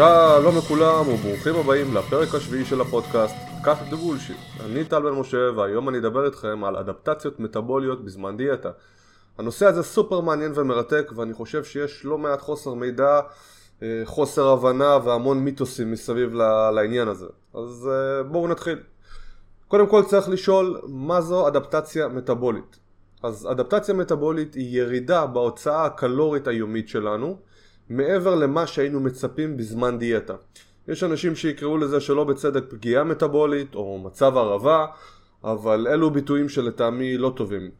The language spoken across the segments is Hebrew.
שלום לכולם וברוכים הבאים לפרק השביעי של הפודקאסט Cut the Bullshit. אני טל בן משה והיום אני אדבר איתכם על אדפטציות מטאבוליות בזמן דיאטה. הנושא הזה סופר מעניין ומרתק ואני חושב שיש לא מעט חוסר מידע, אה, חוסר הבנה והמון מיתוסים מסביב לעניין הזה. אז אה, בואו נתחיל. קודם כל צריך לשאול מה זו אדפטציה מטאבולית. אז אדפטציה מטאבולית היא ירידה בהוצאה הקלורית היומית שלנו מעבר למה שהיינו מצפים בזמן דיאטה. יש אנשים שיקראו לזה שלא בצדק פגיעה מטאבולית או מצב הרעבה, אבל אלו ביטויים שלטעמי לא טובים.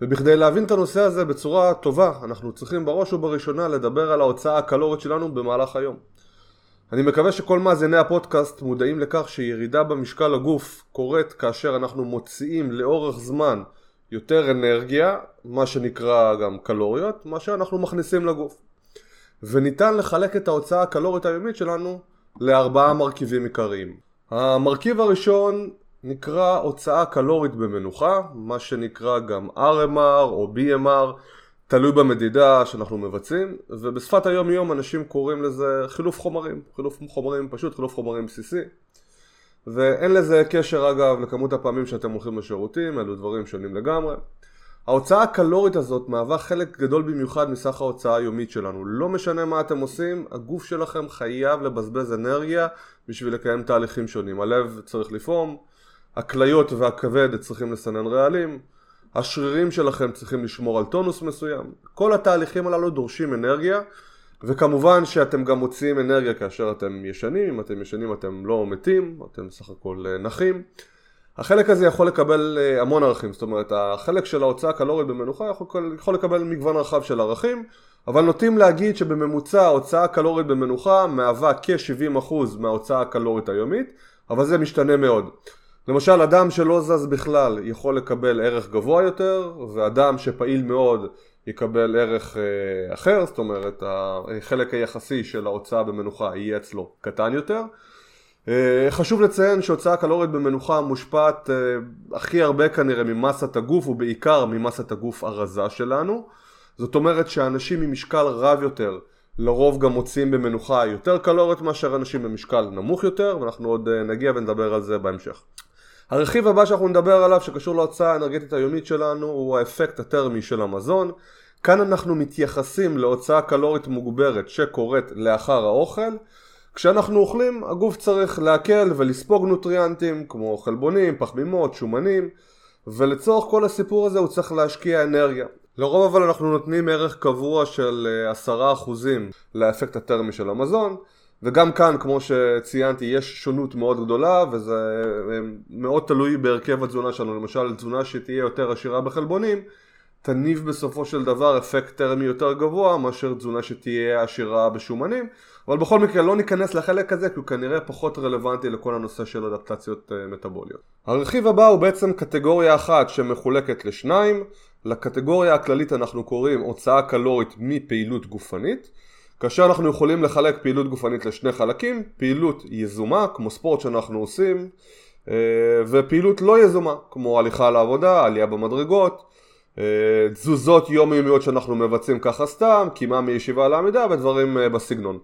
ובכדי להבין את הנושא הזה בצורה טובה, אנחנו צריכים בראש ובראשונה לדבר על ההוצאה הקלורית שלנו במהלך היום. אני מקווה שכל מאזיני הפודקאסט מודעים לכך שירידה במשקל הגוף קורית כאשר אנחנו מוציאים לאורך זמן יותר אנרגיה, מה שנקרא גם קלוריות, מה שאנחנו מכניסים לגוף. וניתן לחלק את ההוצאה הקלורית היומית שלנו לארבעה מרכיבים עיקריים. המרכיב הראשון נקרא הוצאה קלורית במנוחה, מה שנקרא גם RMR או BMR, תלוי במדידה שאנחנו מבצעים, ובשפת היום יום אנשים קוראים לזה חילוף חומרים, חילוף חומרים פשוט, חילוף חומרים בסיסי. ואין לזה קשר אגב לכמות הפעמים שאתם הולכים לשירותים, אלו דברים שונים לגמרי. ההוצאה הקלורית הזאת מהווה חלק גדול במיוחד מסך ההוצאה היומית שלנו. לא משנה מה אתם עושים, הגוף שלכם חייב לבזבז אנרגיה בשביל לקיים תהליכים שונים. הלב צריך לפעום, הכליות והכבד צריכים לסנן רעלים, השרירים שלכם צריכים לשמור על טונוס מסוים. כל התהליכים הללו דורשים אנרגיה, וכמובן שאתם גם מוציאים אנרגיה כאשר אתם ישנים, אם אתם ישנים אתם לא מתים, אתם סך הכל אה, נחים. החלק הזה יכול לקבל אה, המון ערכים, זאת אומרת החלק של ההוצאה הקלורית במנוחה יכול, יכול לקבל מגוון רחב של ערכים, אבל נוטים להגיד שבממוצע ההוצאה הקלורית במנוחה מהווה כ-70% מההוצאה הקלורית היומית, אבל זה משתנה מאוד. למשל אדם שלא זז בכלל יכול לקבל ערך גבוה יותר, ואדם שפעיל מאוד יקבל ערך אה, אחר, זאת אומרת החלק היחסי של ההוצאה במנוחה יהיה אצלו קטן יותר. אה, חשוב לציין שהוצאה קלורית במנוחה מושפעת אה, הכי הרבה כנראה ממסת הגוף ובעיקר ממסת הגוף הרזה שלנו זאת אומרת שאנשים עם משקל רב יותר לרוב גם מוצאים במנוחה יותר קלוריות מאשר אנשים במשקל נמוך יותר ואנחנו עוד אה, נגיע ונדבר על זה בהמשך. הרכיב הבא שאנחנו נדבר עליו שקשור להוצאה האנרגטית היומית שלנו הוא האפקט הטרמי של המזון כאן אנחנו מתייחסים להוצאה קלורית מוגברת שקורית לאחר האוכל כשאנחנו אוכלים הגוף צריך להקל ולספוג נוטריאנטים כמו חלבונים, פחמימות, שומנים ולצורך כל הסיפור הזה הוא צריך להשקיע אנרגיה. לרוב אבל אנחנו נותנים ערך קבוע של 10% אה, לאפקט הטרמי של המזון וגם כאן כמו שציינתי יש שונות מאוד גדולה וזה אה, מאוד תלוי בהרכב התזונה שלנו למשל תזונה שתהיה יותר עשירה בחלבונים תניב בסופו של דבר אפקט טרמי יותר גבוה מאשר תזונה שתהיה עשירה בשומנים אבל בכל מקרה לא ניכנס לחלק הזה כי הוא כנראה פחות רלוונטי לכל הנושא של אדפטציות אה, מטאבוליות. הרכיב הבא הוא בעצם קטגוריה אחת שמחולקת לשניים לקטגוריה הכללית אנחנו קוראים הוצאה קלורית מפעילות גופנית כאשר אנחנו יכולים לחלק פעילות גופנית לשני חלקים פעילות יזומה כמו ספורט שאנחנו עושים אה, ופעילות לא יזומה כמו הליכה לעבודה, עלייה במדרגות אה, תזוזות יומיומיות שאנחנו מבצעים ככה סתם, קימה מישיבה לעמידה ודברים בסגנון.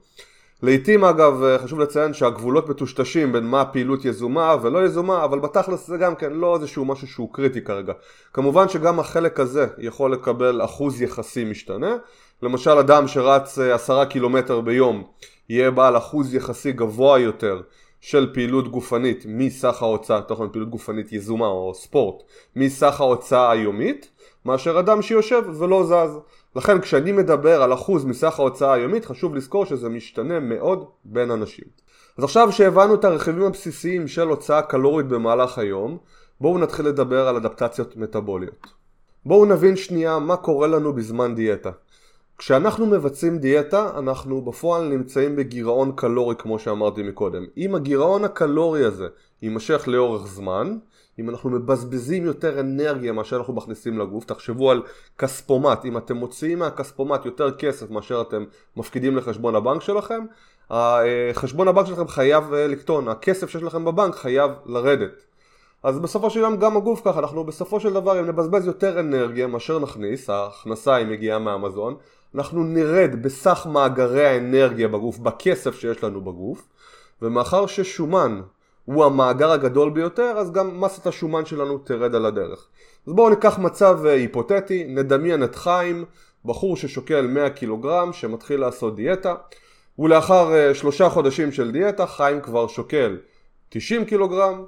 לעיתים אגב אה, חשוב לציין שהגבולות מטושטשים בין מה פעילות יזומה ולא יזומה אבל בתכלס זה גם כן לא איזשהו משהו שהוא קריטי כרגע כמובן שגם החלק הזה יכול לקבל אחוז יחסי משתנה למשל אדם שרץ עשרה קילומטר ביום יהיה בעל אחוז יחסי גבוה יותר של פעילות גופנית מסך ההוצאה, תוכן פעילות גופנית יזומה או ספורט מסך ההוצאה היומית מאשר אדם שיושב ולא זז. לכן כשאני מדבר על אחוז מסך ההוצאה היומית חשוב לזכור שזה משתנה מאוד בין אנשים. אז עכשיו שהבנו את הרכיבים הבסיסיים של הוצאה קלורית במהלך היום, בואו נתחיל לדבר על אדפטציות מטאבוליות. בואו נבין שנייה מה קורה לנו בזמן דיאטה. כשאנחנו מבצעים דיאטה אנחנו בפועל נמצאים בגירעון קלורי כמו שאמרתי מקודם. אם הגירעון הקלורי הזה יימשך לאורך זמן, אם אנחנו מבזבזים יותר אנרגיה מאשר אנחנו מכניסים לגוף, תחשבו על כספומט, אם אתם מוציאים מהכספומט יותר כסף מאשר אתם מפקידים לחשבון הבנק שלכם, חשבון הבנק שלכם חייב אה, לקטון, הכסף שיש לכם בבנק חייב לרדת. אז בסופו של יום גם הגוף ככה, אנחנו בסופו של דבר אם נבזבז יותר אנרגיה מאשר נכניס, ההכנסה היא מגיעה מהמזון, אנחנו נרד בסך מאגרי האנרגיה בגוף, בכסף שיש לנו בגוף, ומאחר ששומן הוא המאגר הגדול ביותר, אז גם מסת השומן שלנו תרד על הדרך. אז בואו ניקח מצב אה, היפותטי, נדמיין את חיים, בחור ששוקל 100 קילוגרם, שמתחיל לעשות דיאטה, ולאחר אה, שלושה חודשים של דיאטה, חיים כבר שוקל 90 קילוגרם,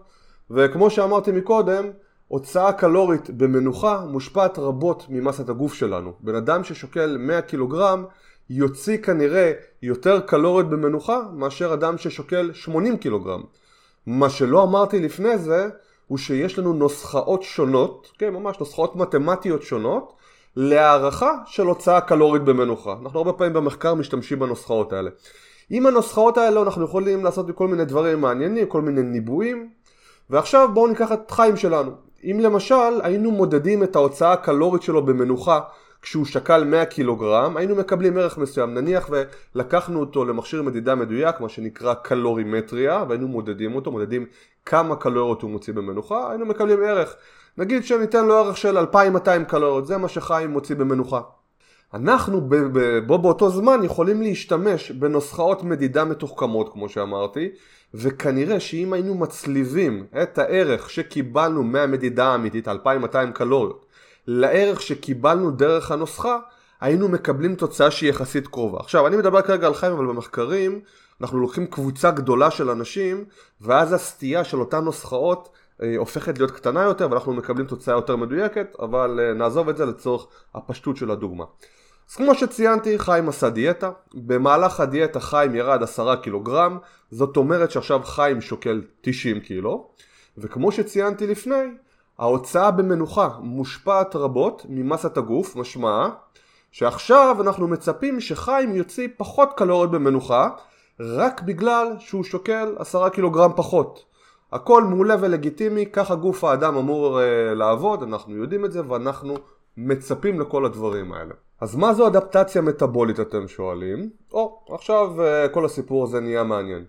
וכמו שאמרתי מקודם, הוצאה קלורית במנוחה מושפעת רבות ממסת הגוף שלנו. בן אדם ששוקל 100 קילוגרם יוציא כנראה יותר קלוריות במנוחה מאשר אדם ששוקל 80 קילוגרם. מה שלא אמרתי לפני זה הוא שיש לנו נוסחאות שונות, כן ממש נוסחאות מתמטיות שונות להערכה של הוצאה קלורית במנוחה. אנחנו הרבה פעמים במחקר משתמשים בנוסחאות האלה. עם הנוסחאות האלה אנחנו יכולים לעשות כל מיני דברים מעניינים, כל מיני ניבויים ועכשיו בואו ניקח את חיים שלנו. אם למשל היינו מודדים את ההוצאה הקלורית שלו במנוחה כשהוא שקל 100 קילוגרם, היינו מקבלים ערך מסוים. נניח ולקחנו אותו למכשיר מדידה מדויק, מה שנקרא קלורימטריה, והיינו מודדים אותו, מודדים כמה קלוריות הוא מוציא במנוחה, היינו מקבלים ערך. נגיד שניתן לו ערך של 2200 קלוריות, זה מה שחיים מוציא במנוחה. אנחנו בו באותו זמן יכולים להשתמש בנוסחאות מדידה מתוחכמות כמו שאמרתי וכנראה שאם היינו מצליבים את הערך שקיבלנו מהמדידה האמיתית 2200 קלוריות לערך שקיבלנו דרך הנוסחה היינו מקבלים תוצאה שהיא יחסית קרובה. עכשיו אני מדבר כרגע על חיים אבל במחקרים אנחנו לוקחים קבוצה גדולה של אנשים ואז הסטייה של אותן נוסחאות אה, הופכת להיות קטנה יותר ואנחנו מקבלים תוצאה יותר מדויקת אבל אה, נעזוב את זה לצורך הפשטות של הדוגמה. אז כמו שציינתי, חיים עשה דיאטה, במהלך הדיאטה חיים ירד עשרה קילוגרם, זאת אומרת שעכשיו חיים שוקל 90 קילו, וכמו שציינתי לפני, ההוצאה במנוחה מושפעת רבות ממסת הגוף, משמע שעכשיו אנחנו מצפים שחיים יוציא פחות קלוריות במנוחה, רק בגלל שהוא שוקל עשרה קילוגרם פחות. הכל מעולה ולגיטימי, ככה גוף האדם אמור uh, לעבוד, אנחנו יודעים את זה ואנחנו מצפים לכל הדברים האלה. אז מה זו אדפטציה מטאבולית אתם שואלים? או, עכשיו אה, כל הסיפור הזה נהיה מעניין.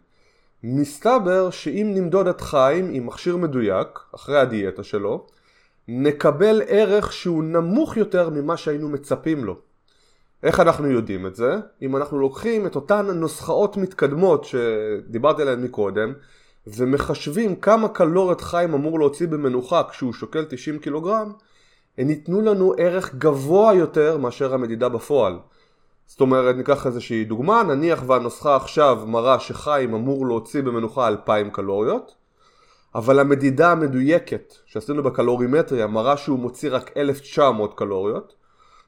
מסתבר שאם נמדוד את חיים עם מכשיר מדויק, אחרי הדיאטה שלו, נקבל ערך שהוא נמוך יותר ממה שהיינו מצפים לו. איך אנחנו יודעים את זה? אם אנחנו לוקחים את אותן נוסחאות מתקדמות שדיברתי עליהן מקודם, ומחשבים כמה קלוריות חיים אמור להוציא במנוחה כשהוא שוקל 90 קילוגרם, הן ייתנו לנו ערך גבוה יותר מאשר המדידה בפועל. זאת אומרת, ניקח איזושהי דוגמה, נניח והנוסחה עכשיו מראה שחיים אמור להוציא במנוחה 2,000 קלוריות, אבל המדידה המדויקת שעשינו בקלורימטריה מראה שהוא מוציא רק 1,900 קלוריות,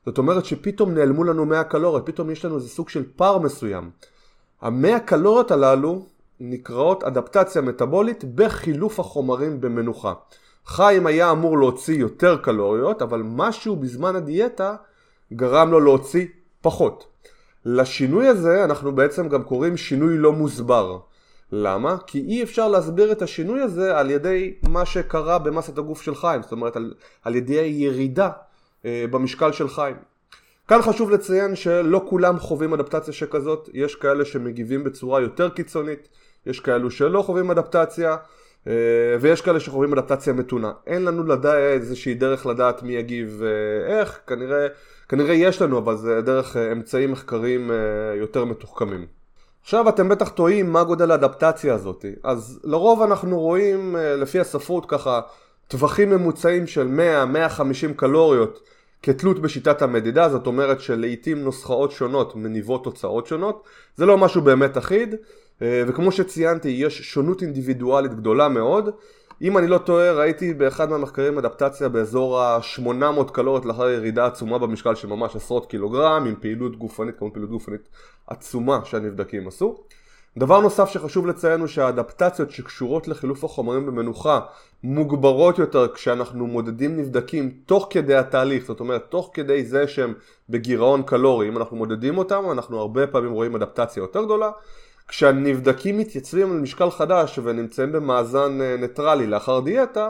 זאת אומרת שפתאום נעלמו לנו 100 קלוריות, פתאום יש לנו איזה סוג של פער מסוים. המאה קלוריות הללו נקראות אדפטציה מטאבולית בחילוף החומרים במנוחה. חיים היה אמור להוציא יותר קלוריות, אבל משהו בזמן הדיאטה גרם לו להוציא פחות. לשינוי הזה אנחנו בעצם גם קוראים שינוי לא מוסבר. למה? כי אי אפשר להסביר את השינוי הזה על ידי מה שקרה במסת הגוף של חיים, זאת אומרת על, על ידי הירידה אה, במשקל של חיים. כאן חשוב לציין שלא כולם חווים אדפטציה שכזאת, יש כאלה שמגיבים בצורה יותר קיצונית, יש כאלו שלא חווים אדפטציה, אה, ויש כאלה שחווים אדפטציה מתונה. אין לנו לדעת איזושהי דרך לדעת מי יגיב אה, איך, כנראה, כנראה יש לנו, אבל זה דרך אה, אמצעים מחקריים יותר מתוחכמים. עכשיו אתם בטח טועים מה גודל האדפטציה הזאת. אז לרוב אנחנו רואים לפי הספרות ככה טווחים ממוצעים של 100-150 קלוריות כתלות בשיטת המדידה, זאת אומרת שלעיתים נוסחאות שונות מניבות תוצאות שונות. זה לא משהו באמת אחיד. אה, וכמו שציינתי יש שונות אינדיבידואלית גדולה מאוד אם אני לא טועה ראיתי באחד מהמחקרים אדפטציה באזור ה-800 קלוריות לאחר ירידה עצומה במשקל של ממש עשרות קילוגרם עם פעילות גופנית, כמות פעילות גופנית עצומה שהנבדקים עשו. דבר נוסף שחשוב לציין הוא שהאדפטציות שקשורות לחילוף החומרים במנוחה מוגברות יותר כשאנחנו מודדים נבדקים תוך כדי התהליך, זאת אומרת תוך כדי זה שהם בגירעון קלורי, אם אנחנו מודדים אותם אנחנו הרבה פעמים רואים אדפטציה יותר גדולה כשהנבדקים מתייצבים על משקל חדש ונמצאים במאזן אה, ניטרלי לאחר דיאטה,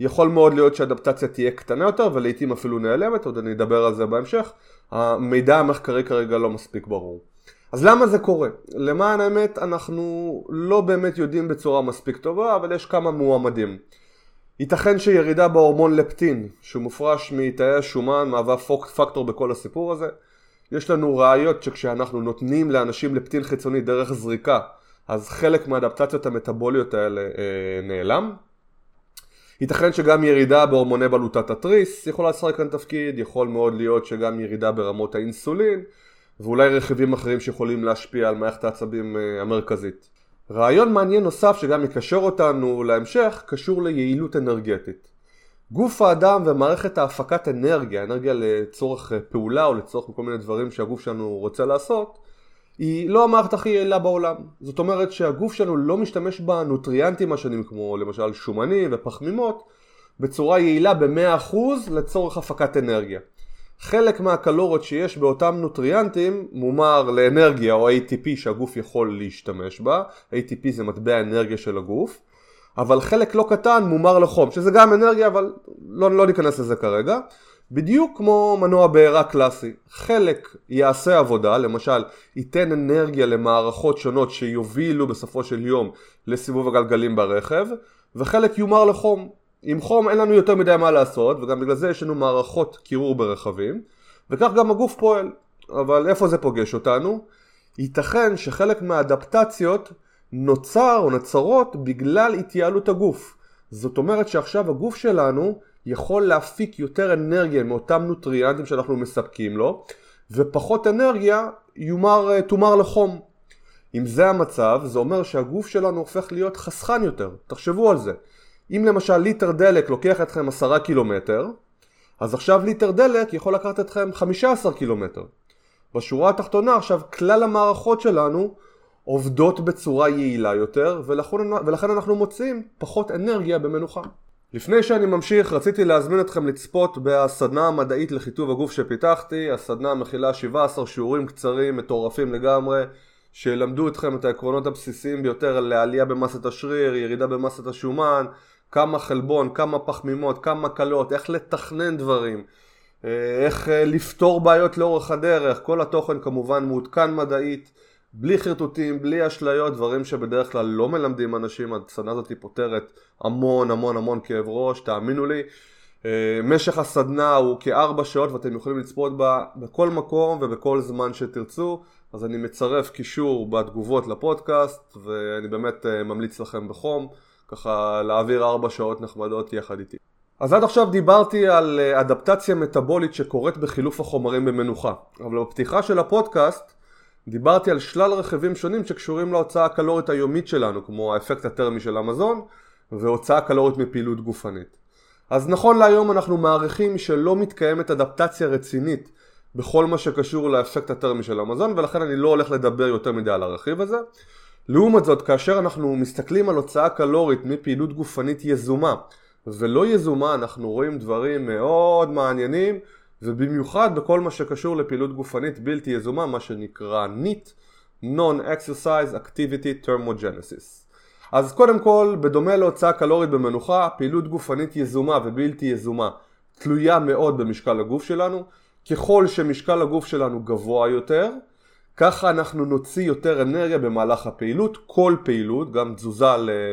יכול מאוד להיות שהאדפטציה תהיה קטנה יותר ולעיתים אפילו נעלמת, עוד אני אדבר על זה בהמשך. המידע המחקרי כרגע לא מספיק ברור. אז למה זה קורה? למען האמת אנחנו לא באמת יודעים בצורה מספיק טובה, אבל יש כמה מועמדים. ייתכן שירידה בהורמון לפטין, שמופרש מתאי השומן, מהווה פקטור בכל הסיפור הזה. יש לנו ראיות שכשאנחנו נותנים לאנשים לפטין חיצוני דרך זריקה, אז חלק מהאדפטציות המטבוליות האלה אה, נעלם. ייתכן שגם ירידה בהורמוני בלוטת התריס יכולה לשחק כאן תפקיד, יכול מאוד להיות שגם ירידה ברמות האינסולין, ואולי רכיבים אחרים שיכולים להשפיע על מערכת העצבים אה, המרכזית. רעיון מעניין נוסף שגם יקשר אותנו להמשך, קשור ליעילות אנרגטית. גוף האדם ומערכת ההפקת אנרגיה, אנרגיה לצורך אה, פעולה או לצורך כל מיני דברים שהגוף שלנו רוצה לעשות, היא לא המערכת הכי יעילה בעולם. זאת אומרת שהגוף שלנו לא משתמש בנוטריאנטים השונים כמו למשל שומנים ופחמימות בצורה יעילה ב-100% לצורך הפקת אנרגיה. חלק מהקלוריות שיש באותם נוטריאנטים מומר לאנרגיה או ATP שהגוף יכול להשתמש בה, ATP זה מטבע האנרגיה של הגוף, אבל חלק לא קטן מומר לחום, שזה גם אנרגיה אבל לא, לא ניכנס לזה כרגע. בדיוק כמו מנוע בעירה קלאסי, חלק יעשה עבודה, למשל ייתן אנרגיה למערכות שונות שיובילו בסופו של יום לסיבוב הגלגלים ברכב, וחלק יומר לחום. עם חום אין לנו יותר מדי מה לעשות, וגם בגלל זה יש לנו מערכות קירור ברכבים, וכך גם הגוף פועל. אבל איפה זה פוגש אותנו? ייתכן שחלק מהאדפטציות נוצר או נוצרות בגלל התייעלות הגוף. זאת אומרת שעכשיו הגוף שלנו יכול להפיק יותר אנרגיה מאותם נוטריאנטים שאנחנו מספקים לו, ופחות אנרגיה יומר, תומר לחום. אם זה המצב, זה אומר שהגוף שלנו הופך להיות חסכן יותר. תחשבו על זה. אם למשל ליטר דלק לוקח אתכם 10 קילומטר, אז עכשיו ליטר דלק יכול לקחת אתכם 15 קילומטר. בשורה התחתונה עכשיו כלל המערכות שלנו עובדות בצורה יעילה יותר ולכן, ולכן אנחנו מוצאים פחות אנרגיה במנוחה. לפני שאני ממשיך רציתי להזמין אתכם לצפות בסדנה המדעית לחיטוב הגוף שפיתחתי. הסדנה מכילה 17 שיעורים קצרים מטורפים לגמרי שילמדו אתכם את העקרונות הבסיסיים ביותר לעלייה במסת השריר, ירידה במסת השומן, כמה חלבון, כמה פחמימות, כמה קלות, איך לתכנן דברים, אה, איך אה, לפתור בעיות לאורך הדרך, כל התוכן כמובן מעודכן מדעית, בלי חרטוטים, בלי אשליות, דברים שבדרך כלל לא מלמדים אנשים, הסדנה הזאת פותרת המון המון המון כאב ראש, תאמינו לי. אה, משך הסדנה הוא כארבע שעות ואתם יכולים לצפות בה בכל מקום ובכל זמן שתרצו, אז אני מצרף קישור בתגובות לפודקאסט ואני באמת ממליץ לכם בחום. ככה להעביר ארבע שעות נחמדות יחד איתי. אז עד עכשיו דיברתי על אה, אדפטציה מטאבולית שקורית בחילוף החומרים במנוחה, אבל בפתיחה של הפודקאסט דיברתי על שלל רכיבים שונים שקשורים להוצאה הקלורית היומית שלנו, כמו האפקט הטרמי של המזון והוצאה קלורית מפעילות גופנית. אז נכון להיום אנחנו מעריכים שלא מתקיימת אדפטציה רצינית בכל מה שקשור לאפקט הטרמי של המזון ולכן אני לא הולך לדבר יותר מדי על הרכיב הזה. לעומת זאת, כאשר אנחנו מסתכלים על הוצאה קלורית מפעילות גופנית יזומה ולא יזומה, אנחנו רואים דברים מאוד מעניינים ובמיוחד בכל מה שקשור לפעילות גופנית בלתי יזומה, מה שנקרא NEAT, Non-Exercise Activity Thermogenesis. אז קודם כל, בדומה להוצאה קלורית במנוחה, פעילות גופנית יזומה ובלתי יזומה תלויה מאוד במשקל הגוף שלנו. ככל שמשקל הגוף שלנו גבוה יותר, ככה אנחנו נוציא יותר אנרגיה במהלך הפעילות, כל פעילות, גם תזוזה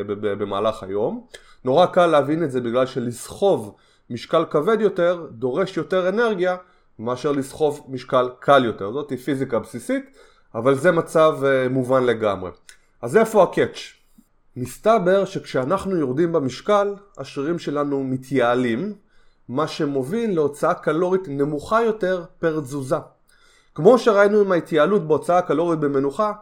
במהלך היום. נורא קל להבין את זה בגלל שלסחוב משקל כבד יותר דורש יותר אנרגיה מאשר לסחוב משקל קל יותר. זאת היא פיזיקה בסיסית, אבל זה מצב אה, מובן לגמרי. אז איפה הקאץ'? מסתבר שכשאנחנו יורדים במשקל, השרירים שלנו מתייעלים, מה שמוביל להוצאה קלורית נמוכה יותר פר תזוזה. כמו שראינו עם ההתייעלות בהוצאה הקלורית במנוחה,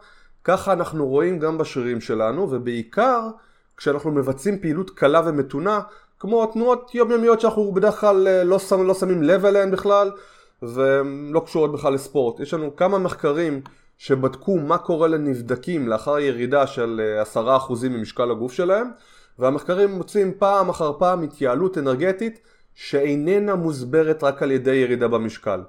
ככה אנחנו רואים גם בשרירים שלנו, ובעיקר כשאנחנו מבצעים פעילות קלה ומתונה, כמו תנועות יומיומיות שאנחנו בדרך כלל אה, לא, שם, לא שמים לב אליהן בכלל, והן לא קשורות בכלל לספורט. יש לנו כמה מחקרים שבדקו מה קורה לנבדקים לאחר ירידה של 10% אה, ממשקל הגוף שלהם, והמחקרים מוצאים פעם אחר פעם התייעלות אנרגטית שאיננה מוסברת רק על ידי ירידה במשקל.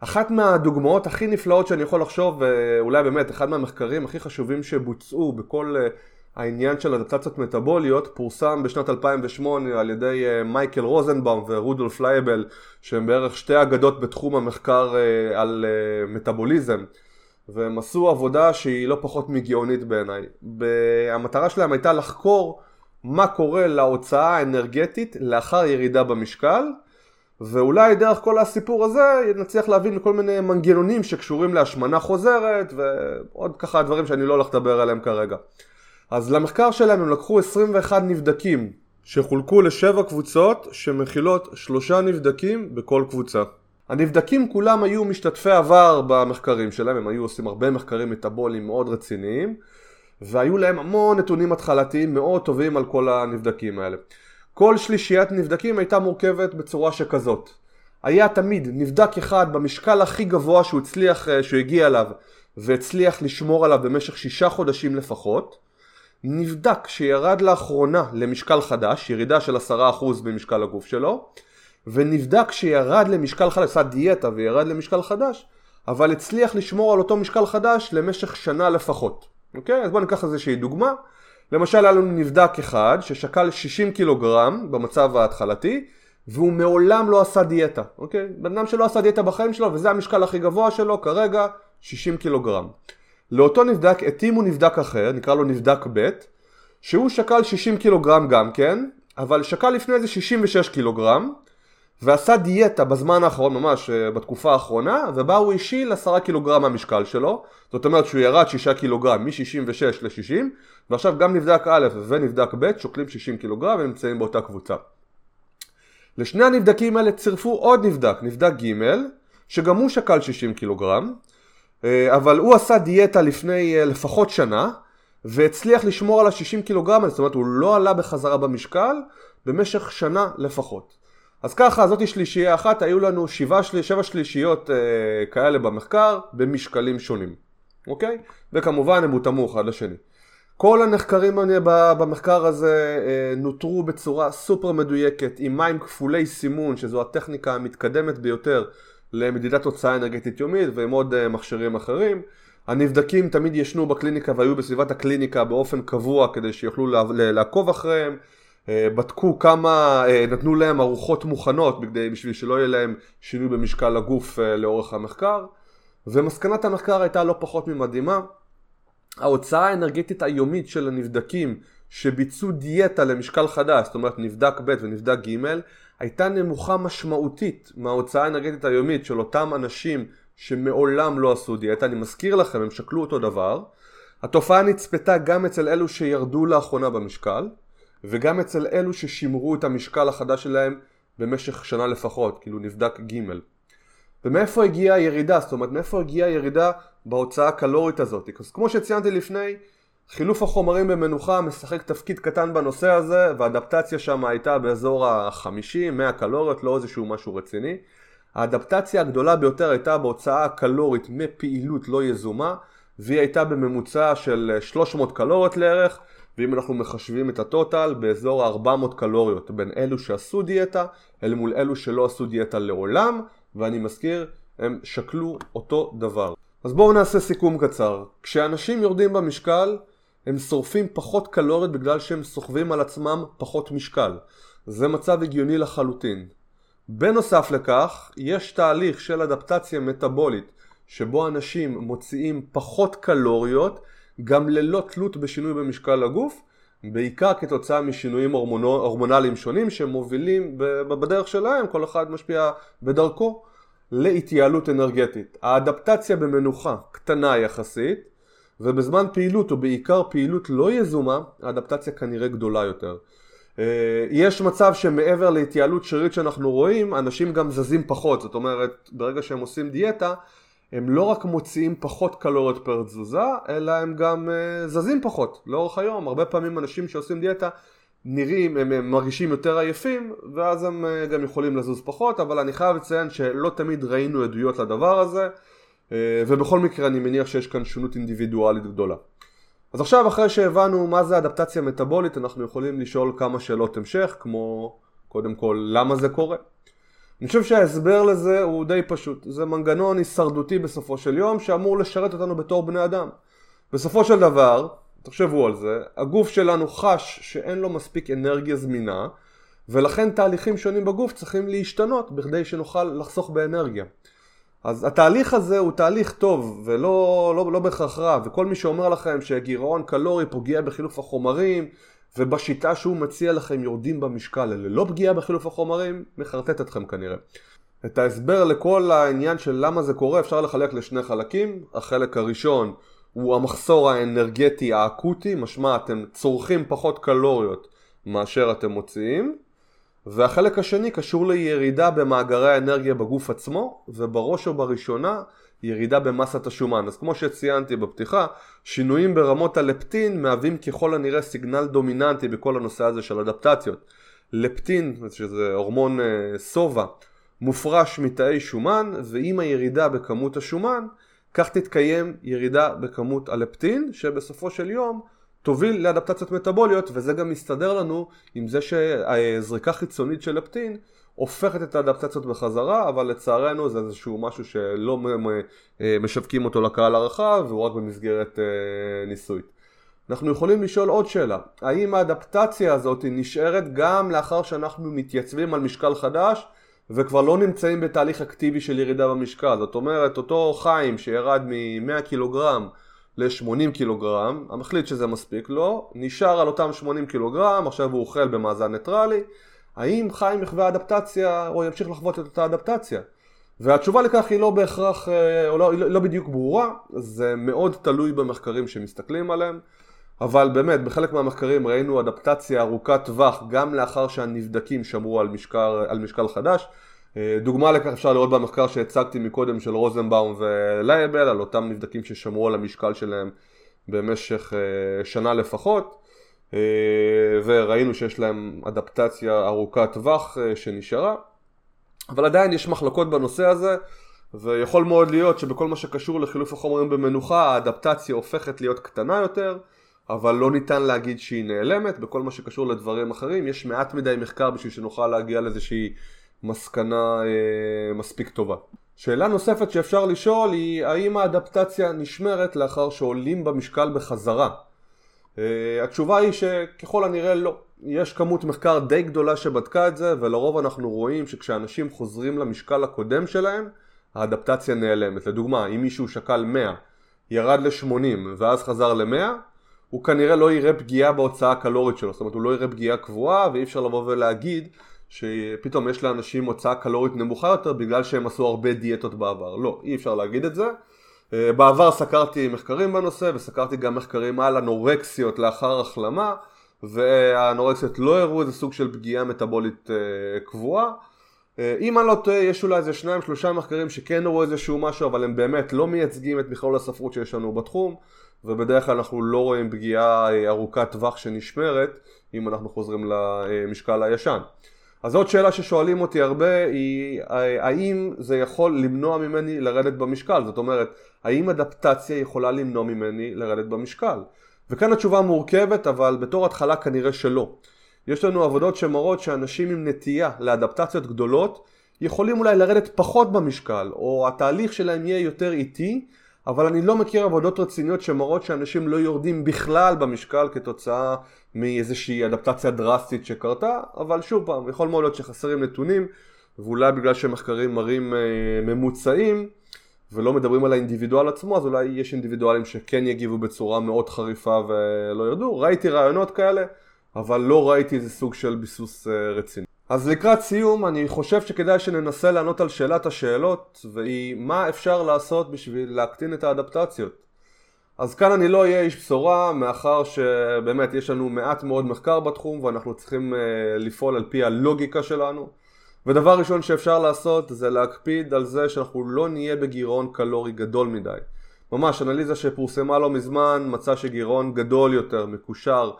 אחת מהדוגמאות הכי נפלאות שאני יכול לחשוב, ואולי באמת אחד מהמחקרים הכי חשובים שבוצעו בכל אה, העניין של אדפטציות מטאבוליות, פורסם בשנת 2008 על ידי אה, מייקל רוזנבאום ורודולף לייבל, שהם בערך שתי אגדות בתחום המחקר אה, על מטאבוליזם. והם עשו עבודה שהיא לא פחות מגאונית בעיניי. המטרה שלהם הייתה לחקור מה קורה להוצאה האנרגטית לאחר ירידה במשקל, ואולי דרך כל הסיפור הזה נצליח להבין כל מיני מנגנונים שקשורים להשמנה חוזרת ועוד ככה דברים שאני לא הולך לדבר עליהם כרגע. אז למחקר שלהם הם לקחו 21 נבדקים שחולקו לשבע קבוצות שמכילות שלושה נבדקים בכל קבוצה. הנבדקים כולם היו משתתפי עבר במחקרים שלהם, הם היו עושים הרבה מחקרים מטאבוליים מאוד רציניים והיו להם המון נתונים התחלתיים מאוד טובים על כל הנבדקים האלה. כל שלישיית נבדקים הייתה מורכבת בצורה שכזאת. היה תמיד נבדק אחד במשקל הכי גבוה שהוא הצליח, אה, שהוא הגיע אליו והצליח לשמור עליו במשך שישה חודשים לפחות. נבדק שירד לאחרונה למשקל חדש, ירידה של עשרה אחוז במשקל הגוף שלו, ונבדק שירד למשקל חדש, עשה דיאטה וירד למשקל חדש, אבל הצליח לשמור על אותו משקל חדש למשך שנה לפחות. אוקיי? אז בואו ניקח איזושהי דוגמה. למשל היה לנו נבדק אחד ששקל 60 קילוגרם במצב ההתחלתי והוא מעולם לא עשה דיאטה, אוקיי? בן אדם שלא עשה דיאטה בחיים שלו וזה המשקל הכי גבוה שלו כרגע 60 קילוגרם. לאותו נבדק התאימו נבדק אחר, נקרא לו נבדק ב', שהוא שקל 60 קילוגרם גם כן, אבל שקל לפני זה 66 קילוגרם, ועשה דיאטה בזמן האחרון, ממש אה, בתקופה האחרונה, ובה הוא השיל 10 קילוגרם מהמשקל שלו, זאת אומרת שהוא ירד 6 קילוגרם מ-66 ל-60, ועכשיו גם נבדק א' ונבדק ב' שוקלים 60 קילוגרם ונמצאים באותה קבוצה. לשני הנבדקים האלה צירפו עוד נבדק, נבדק ג', שגם הוא שקל 60 קילוגרם, אבל הוא עשה דיאטה לפני אה, לפחות שנה, והצליח לשמור על ה-60 קילוגרם, זאת אומרת הוא לא עלה בחזרה במשקל במשך שנה לפחות. אז ככה, זאתי שלישייה אחת, היו לנו שבע, של... שבע שלישיות אה, כאלה במחקר במשקלים שונים, אוקיי? וכמובן הם הותאמו אחד לשני. כל הנחקרים במחקר הזה אה, נותרו בצורה סופר מדויקת עם מים כפולי סימון שזו הטכניקה המתקדמת ביותר למדידת תוצאה אנרגטית יומית ועם עוד אה, מכשירים אחרים. הנבדקים תמיד ישנו בקליניקה והיו בסביבת הקליניקה באופן קבוע כדי שיוכלו לעקוב אחריהם. אה, בדקו כמה, נתנו להם ארוחות מוכנות בשביל שלא יהיה להם שינוי במשקל הגוף לאורך המחקר. ומסקנת המחקר הייתה לא פחות ממדהימה. ההוצאה האנרגטית היומית של הנבדקים שביצעו דיאטה למשקל חדש, זאת אומרת נבדק ב' ונבדק ג', הייתה נמוכה משמעותית מההוצאה האנרגטית היומית של אותם אנשים שמעולם לא עשו דיאטה. אני מזכיר לכם, הם שקלו אותו דבר. התופעה נצפתה גם אצל אלו שירדו לאחרונה במשקל, וגם אצל אלו ששימרו את המשקל החדש שלהם במשך שנה לפחות, כאילו נבדק ג'. ומאיפה הגיעה הירידה? זאת אומרת, מאיפה הגיעה הירידה בהוצאה הקלורית הזאת? אז כמו שציינתי לפני, חילוף החומרים במנוחה משחק תפקיד קטן בנושא הזה, והאדפטציה שם הייתה באזור ה-50-100 קלוריות, לא איזשהו משהו רציני. האדפטציה הגדולה ביותר הייתה בהוצאה הקלורית מפעילות לא יזומה, והיא הייתה בממוצע של 300 קלוריות לערך, ואם אנחנו מחשבים את הטוטל, באזור ה-400 קלוריות בין אלו שעשו דיאטה, אל מול אלו שלא עשו דיאטה לעולם, ואני מזכיר, הם שקלו אותו דבר. אז בואו נעשה סיכום קצר. כשאנשים יורדים במשקל, הם שורפים פחות קלוריות בגלל שהם סוחבים על עצמם פחות משקל. זה מצב הגיוני לחלוטין. בנוסף לכך, יש תהליך של אדפטציה מטאבולית שבו אנשים מוציאים פחות קלוריות גם ללא תלות בשינוי במשקל הגוף, בעיקר כתוצאה משינויים הורמונליים שונים שמובילים בדרך שלהם, כל אחד משפיע בדרכו, להתייעלות אנרגטית. האדפטציה במנוחה קטנה יחסית, ובזמן פעילות או בעיקר פעילות לא יזומה, האדפטציה כנראה גדולה יותר. אה, יש מצב שמעבר להתייעלות שרירית שאנחנו רואים, אנשים גם זזים פחות, זאת אומרת, ברגע שהם עושים דיאטה, הם לא רק מוציאים פחות קלוריות פר תזוזה, אלא הם גם uh, זזים פחות לאורך היום. הרבה פעמים אנשים שעושים דיאטה נראים, הם, הם מרגישים יותר עייפים, ואז הם uh, גם יכולים לזוז פחות, אבל אני חייב לציין שלא תמיד ראינו עדויות לדבר הזה, ובכל מקרה אני מניח שיש כאן שונות אינדיבידואלית גדולה. אז עכשיו אחרי שהבנו מה זה אדפטציה מטאבולית, אנחנו יכולים לשאול כמה שאלות המשך, כמו קודם כל למה זה קורה. אני חושב שההסבר לזה הוא די פשוט. זה מנגנון הישרדותי בסופו של יום שאמור לשרת אותנו בתור בני אדם. בסופו של דבר, תחשבו על זה, הגוף שלנו חש שאין לו מספיק אנרגיה זמינה ולכן תהליכים שונים בגוף צריכים להשתנות בכדי שנוכל לחסוך באנרגיה. אז התהליך הזה הוא תהליך טוב ולא לא, לא בהכרח רע וכל מי שאומר לכם שגירעון קלורי פוגע בחילוף החומרים ובשיטה שהוא מציע לכם יורדים במשקל ללא פגיעה בחילוף החומרים, מחרטט אתכם כנראה. את ההסבר לכל העניין של למה זה קורה אפשר לחלק לשני חלקים. החלק הראשון הוא המחסור האנרגטי האקוטי, משמע אתם צורכים פחות קלוריות מאשר אתם מוציאים. והחלק השני קשור לירידה במאגרי האנרגיה בגוף עצמו, ובראש ובראשונה ירידה במסת השומן. אז כמו שציינתי בפתיחה, שינויים ברמות הלפטין מהווים ככל הנראה סיגנל דומיננטי בכל הנושא הזה של אדפטציות. לפטין, שזה הורמון סובה, אה, מופרש מתאי שומן, ועם הירידה בכמות השומן, כך תתקיים ירידה בכמות הלפטין, שבסופו של יום תוביל לאדפטציות מטבוליות, וזה גם מסתדר לנו עם זה שזריקה חיצונית של לפטין הופכת את האדפטציות בחזרה, אבל לצערנו זה איזשהו משהו שלא אה, משווקים אותו לקהל הרחב, והוא רק במסגרת אה, ניסויית. אנחנו יכולים לשאול עוד שאלה, האם האדפטציה הזאת נשארת גם לאחר שאנחנו מתייצבים על משקל חדש וכבר לא נמצאים בתהליך אקטיבי של ירידה במשקל. זאת אומרת, אותו חיים שירד מ-100 קילוגרם ל-80 קילוגרם, המחליט שזה מספיק לו, נשאר על אותם 80 קילוגרם, עכשיו הוא אוכל במאזן ניטרלי, האם חיים יחווה אדפטציה או ימשיך לחוות את אותה אדפטציה? והתשובה לכך היא לא בהכרח, אה, או לא, לא בדיוק ברורה, זה מאוד תלוי במחקרים שמסתכלים עליהם. אבל באמת, בחלק מהמחקרים ראינו אדפטציה ארוכת טווח גם לאחר שהנבדקים שמרו על משקל, על משקל חדש. אה, דוגמה לכך אפשר לראות במחקר שהצגתי מקודם של רוזנבאום ולייבל, על אותם נבדקים ששמרו על המשקל שלהם במשך אה, שנה לפחות, אה, וראינו שיש להם אדפטציה ארוכת טווח שנשארה, אבל עדיין יש מחלקות בנושא הזה. ויכול מאוד להיות שבכל מה שקשור לחילוף החומרים במנוחה האדפטציה הופכת להיות קטנה יותר אבל לא ניתן להגיד שהיא נעלמת, בכל מה שקשור לדברים אחרים יש מעט מדי מחקר בשביל שנוכל להגיע לאיזושהי מסקנה אה, מספיק טובה. שאלה נוספת שאפשר לשאול היא האם האדפטציה נשמרת לאחר שעולים במשקל בחזרה? אה, התשובה היא שככל הנראה לא. יש כמות מחקר די גדולה שבדקה את זה ולרוב אנחנו רואים שכשאנשים חוזרים למשקל הקודם שלהם האדפטציה נעלמת. לדוגמה, אם מישהו שקל 100, ירד ל-80 ואז חזר ל-100 הוא כנראה לא יראה פגיעה בהוצאה הקלורית שלו, זאת אומרת הוא לא יראה פגיעה קבועה ואי אפשר לבוא ולהגיד שפתאום יש לאנשים הוצאה קלורית נמוכה יותר בגלל שהם עשו הרבה דיאטות בעבר, לא, אי אפשר להגיד את זה. אה, בעבר סקרתי מחקרים בנושא וסקרתי גם מחקרים על אנורקסיות לאחר החלמה והאנורקסיות לא הראו איזה סוג של פגיעה מטבולית אה, קבועה. אה, אם אני לא טועה יש אולי איזה שניים שלושה מחקרים שכן הראו איזשהו משהו אבל הם באמת לא מייצגים את מכלול הספרות שיש לנו בתחום ובדרך כלל אנחנו לא רואים פגיעה ארוכת טווח שנשמרת אם אנחנו חוזרים למשקל הישן. אז עוד שאלה ששואלים אותי הרבה היא האם זה יכול למנוע ממני לרדת במשקל? זאת אומרת, האם אדפטציה יכולה למנוע ממני לרדת במשקל? וכאן התשובה מורכבת אבל בתור התחלה כנראה שלא. יש לנו עבודות שמראות שאנשים עם נטייה לאדפטציות גדולות יכולים אולי לרדת פחות במשקל או התהליך שלהם יהיה יותר איטי אבל אני לא מכיר עבודות רציניות שמראות שאנשים לא יורדים בכלל במשקל כתוצאה מאיזושהי אדפטציה דרסטית שקרתה, אבל שוב פעם, יכול מאוד להיות שחסרים נתונים, ואולי בגלל שמחקרים מראים אה, ממוצעים ולא מדברים על האינדיבידואל עצמו, אז אולי יש אינדיבידואלים שכן יגיבו בצורה מאוד חריפה ולא ירדו. ראיתי רעיונות כאלה, אבל לא ראיתי איזה סוג של ביסוס אה, רציני. אז לקראת סיום אני חושב שכדאי שננסה לענות על שאלת השאלות והיא מה אפשר לעשות בשביל להקטין את האדפטציות. אז כאן אני לא אהיה איש בשורה מאחר שבאמת יש לנו מעט מאוד מחקר בתחום ואנחנו צריכים uh, לפעול על פי הלוגיקה שלנו ודבר ראשון שאפשר לעשות זה להקפיד על זה שאנחנו לא נהיה בגירעון קלורי גדול מדי. ממש אנליזה שפורסמה לא מזמן מצאה שגירעון גדול יותר מקושר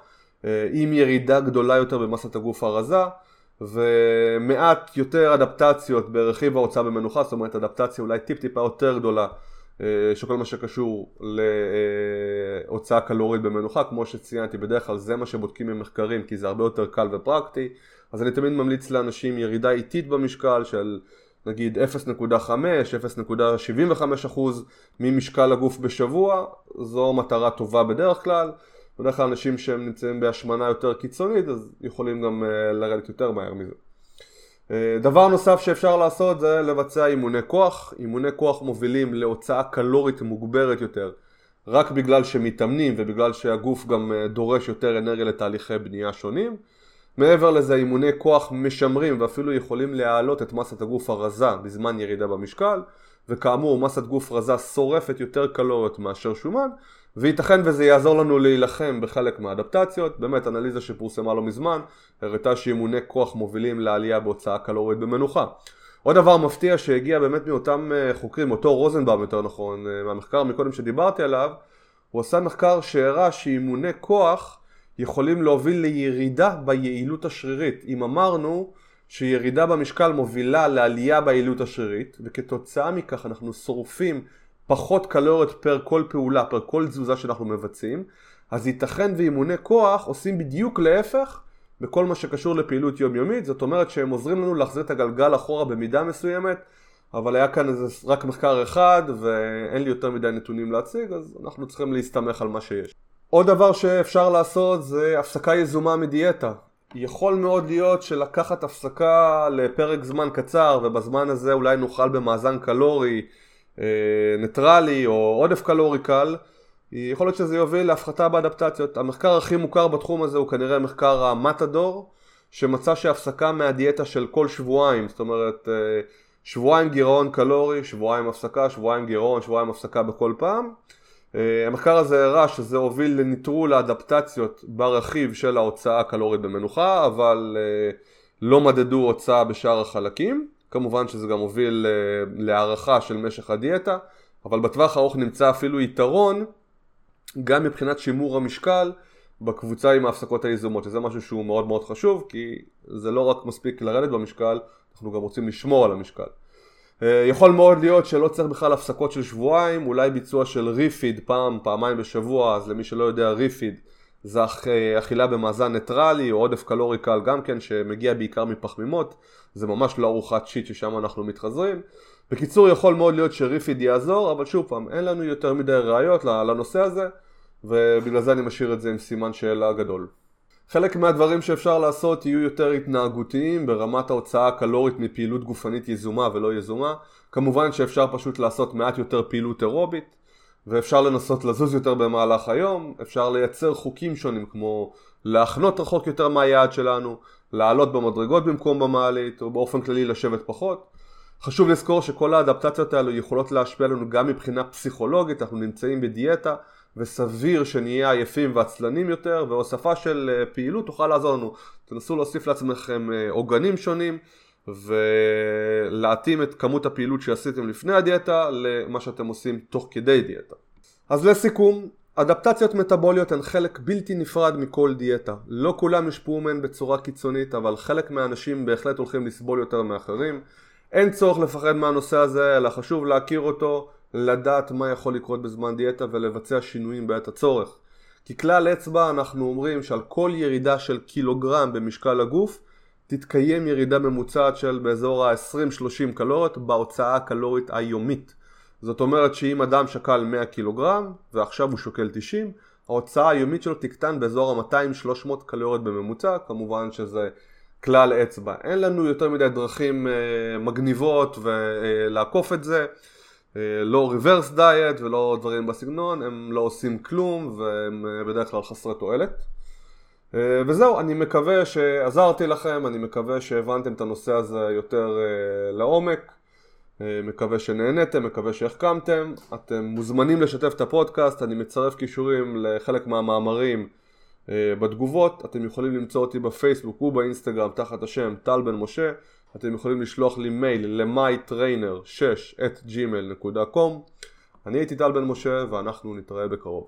uh, עם ירידה גדולה יותר במסת הגוף הרזה ומעט יותר אדפטציות ברכיב ההוצאה במנוחה, זאת אומרת אדפטציה אולי טיפ טיפה יותר גדולה אה, של כל מה שקשור להוצאה קלורית במנוחה, כמו שציינתי בדרך כלל זה מה שבודקים במחקרים כי זה הרבה יותר קל ופרקטי, אז אני תמיד ממליץ לאנשים ירידה איטית במשקל של נגיד 0.5, 0.75% ממשקל הגוף בשבוע, זו מטרה טובה בדרך כלל בדרך כלל אנשים שהם נמצאים בהשמנה יותר קיצונית אז יכולים גם uh, לרדת יותר מהר מזה. Uh, דבר נוסף שאפשר לעשות זה לבצע אימוני כוח, אימוני כוח מובילים להוצאה קלורית מוגברת יותר רק בגלל שמתאמנים ובגלל שהגוף גם אה, דורש יותר אנרגיה לתהליכי בנייה שונים. מעבר לזה אימוני כוח משמרים ואפילו יכולים להעלות את מסת הגוף הרזה בזמן ירידה במשקל וכאמור מסת גוף רזה שורפת יותר קלוריות מאשר שומן וייתכן וזה יעזור לנו להילחם בחלק מהאדפטציות, באמת אנליזה שפורסמה לא מזמן הראתה שאימוני כוח מובילים לעלייה בהוצאה קלורית במנוחה. עוד דבר מפתיע שהגיע באמת מאותם אה, חוקרים, אותו רוזנבאום יותר נכון, אה, מהמחקר מקודם שדיברתי עליו, הוא עשה מחקר שהראה שאימוני כוח יכולים להוביל לירידה ביעילות השרירית. אם אמרנו שירידה במשקל מובילה לעלייה ביעילות השרירית, וכתוצאה מכך אנחנו שורפים פחות קלוריות פר כל פעולה, פר כל תזוזה שאנחנו מבצעים, אז ייתכן ואימוני כוח עושים בדיוק להפך בכל מה שקשור לפעילות יומיומית, זאת אומרת שהם עוזרים לנו להחזיר את הגלגל אחורה במידה מסוימת, אבל היה כאן איזה רק מחקר אחד ואין לי יותר מדי נתונים להציג, אז אנחנו צריכים להסתמך על מה שיש. עוד דבר שאפשר לעשות זה הפסקה יזומה מדיאטה. יכול מאוד להיות שלקחת הפסקה לפרק זמן קצר ובזמן הזה אולי נוכל במאזן קלורי ניטרלי או עודף קלורי קל, יכול להיות שזה יוביל להפחתה באדפטציות. המחקר הכי מוכר בתחום הזה הוא כנראה מחקר המטאדור, שמצא שהפסקה מהדיאטה של כל שבועיים, זאת אומרת אה, שבועיים גירעון קלורי, שבועיים הפסקה, שבועיים גירעון, שבועיים הפסקה בכל פעם. אה, המחקר הזה הראה שזה הוביל לניטרול האדפטציות ברכיב של ההוצאה הקלורית במנוחה, אבל לא מדדו הוצאה בשאר החלקים. כמובן שזה גם הוביל אה, להערכה של משך הדיאטה, אבל בטווח הארוך נמצא אפילו יתרון גם מבחינת שימור המשקל בקבוצה עם ההפסקות היזומות, שזה משהו שהוא מאוד מאוד חשוב, כי זה לא רק מספיק לרדת במשקל, אנחנו גם רוצים לשמור על המשקל. אה, יכול מאוד להיות שלא צריך בכלל הפסקות של שבועיים, אולי ביצוע של refeed פעם, פעמיים בשבוע, אז למי שלא יודע refeed זה אכילה במאזן ניטרלי או עודף קלורי קל גם כן שמגיע בעיקר מפחמימות. זה ממש לא ארוחת cheat ששם אנחנו מתחזרים. בקיצור יכול מאוד להיות ש refeed יעזור אבל שוב פעם אין לנו יותר מדי ראיות לנושא הזה ובגלל זה אני משאיר את זה עם סימן שאלה גדול. חלק מהדברים שאפשר לעשות יהיו יותר התנהגותיים ברמת ההוצאה הקלורית מפעילות גופנית יזומה ולא יזומה. כמובן שאפשר פשוט לעשות מעט יותר פעילות אירובית ואפשר לנסות לזוז יותר במהלך היום, אפשר לייצר חוקים שונים כמו להחנות רחוק יותר מהיעד שלנו, לעלות במדרגות במקום במעלית, או באופן כללי לשבת פחות. חשוב לזכור שכל האדפטציות האלו יכולות להשפיע עלינו גם מבחינה פסיכולוגית, אנחנו נמצאים בדיאטה וסביר שנהיה עייפים ועצלנים יותר והוספה של אה, פעילות תוכל לעזור לנו. תנסו להוסיף לעצמכם אה, עוגנים שונים ולהתאים את כמות הפעילות שעשיתם לפני הדיאטה למה שאתם עושים תוך כדי דיאטה. אז לסיכום, אדפטציות מטאבוליות הן חלק בלתי נפרד מכל דיאטה. לא כולם יושפעו מהן בצורה קיצונית, אבל חלק מהאנשים בהחלט הולכים לסבול יותר מאחרים. אין צורך לפחד מהנושא הזה, אלא חשוב להכיר אותו, לדעת מה יכול לקרות בזמן דיאטה ולבצע שינויים בעת הצורך. כי כלל אצבע אנחנו אומרים שעל כל ירידה של קילוגרם במשקל הגוף תתקיים ירידה ממוצעת של באזור ה-20-30 קלוריות בהוצאה הקלורית היומית. זאת אומרת שאם אדם שקל 100 קילוגרם ועכשיו הוא שוקל 90, ההוצאה היומית שלו תקטן באזור ה-200-300 קלוריות בממוצע, כמובן שזה כלל אצבע. אין לנו יותר מדי דרכים אה, מגניבות ולעקוף את זה, אה, לא reverse diet ולא דברים בסגנון, הם לא עושים כלום והם אה, בדרך כלל חסרי תועלת. אה, וזהו, אני מקווה שעזרתי לכם, אני מקווה שהבנתם את הנושא הזה יותר אה, לעומק, אה, מקווה שנהנתם, מקווה שהחכמתם, אתם מוזמנים לשתף את הפודקאסט, אני מצרף קישורים לחלק מהמאמרים בתגובות, אתם יכולים למצוא אותי בפייסבוק ובאינסטגרם תחת השם טל בן משה, אתם יכולים לשלוח לי מייל ל mytrainer 6 at gmail.com אני הייתי טל בן משה ואנחנו נתראה בקרוב